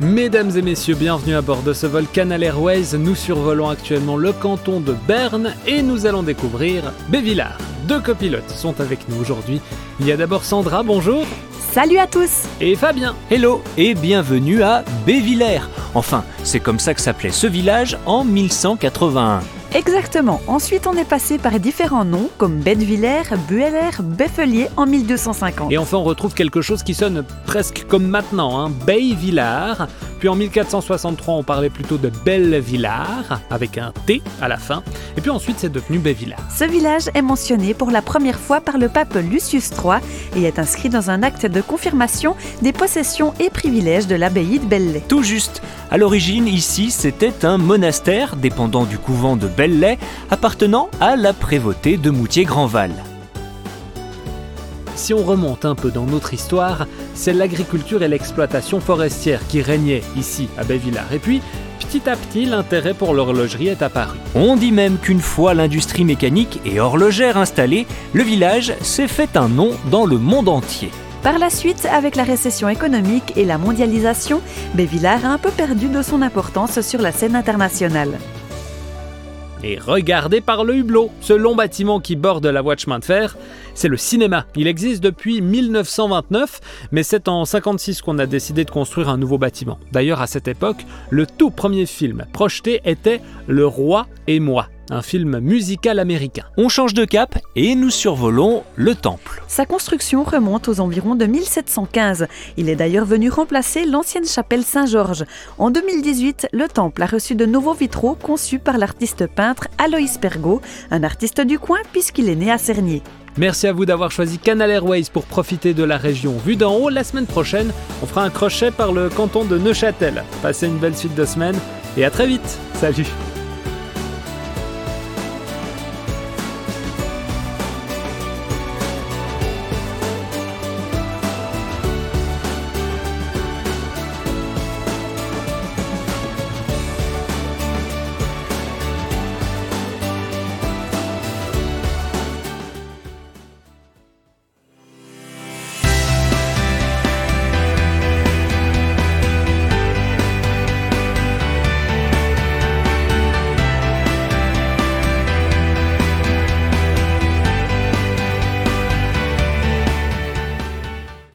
Mesdames et messieurs, bienvenue à bord de ce vol Canal Airways. Nous survolons actuellement le canton de Berne et nous allons découvrir Bévillard. Deux copilotes sont avec nous aujourd'hui. Il y a d'abord Sandra, bonjour. Salut à tous Et Fabien. Hello et bienvenue à Bévillers. Enfin, c'est comme ça que s'appelait ce village en 1181. Exactement. Ensuite, on est passé par différents noms comme Bedvillers, Bueller, Beffelier en 1250. Et enfin, on retrouve quelque chose qui sonne presque comme maintenant, hein, Bay-Villard. Puis en 1463, on parlait plutôt de Bellevillard, avec un T à la fin. Et puis ensuite, c'est devenu Bévillard. Ce village est mentionné pour la première fois par le pape Lucius III et est inscrit dans un acte de confirmation des possessions et privilèges de l'abbaye de Belley. Tout juste. À l'origine, ici, c'était un monastère dépendant du couvent de Belley, appartenant à la prévôté de Moutier-Grandval. Si on remonte un peu dans notre histoire, c'est l'agriculture et l'exploitation forestière qui régnaient ici à Bévillard. Et puis, petit à petit, l'intérêt pour l'horlogerie est apparu. On dit même qu'une fois l'industrie mécanique et horlogère installée, le village s'est fait un nom dans le monde entier. Par la suite, avec la récession économique et la mondialisation, Bévillard a un peu perdu de son importance sur la scène internationale. Et regardez par le hublot, ce long bâtiment qui borde la voie de chemin de fer, c'est le cinéma. Il existe depuis 1929, mais c'est en 56 qu'on a décidé de construire un nouveau bâtiment. D'ailleurs, à cette époque, le tout premier film projeté était Le Roi et moi un film musical américain. On change de cap et nous survolons le temple. Sa construction remonte aux environs de 1715. Il est d'ailleurs venu remplacer l'ancienne chapelle Saint-Georges. En 2018, le temple a reçu de nouveaux vitraux conçus par l'artiste peintre Aloïs Pergot, un artiste du coin puisqu'il est né à Cernier. Merci à vous d'avoir choisi Canal Airways pour profiter de la région vue d'en haut. La semaine prochaine, on fera un crochet par le canton de Neuchâtel. Passez une belle suite de semaines et à très vite. Salut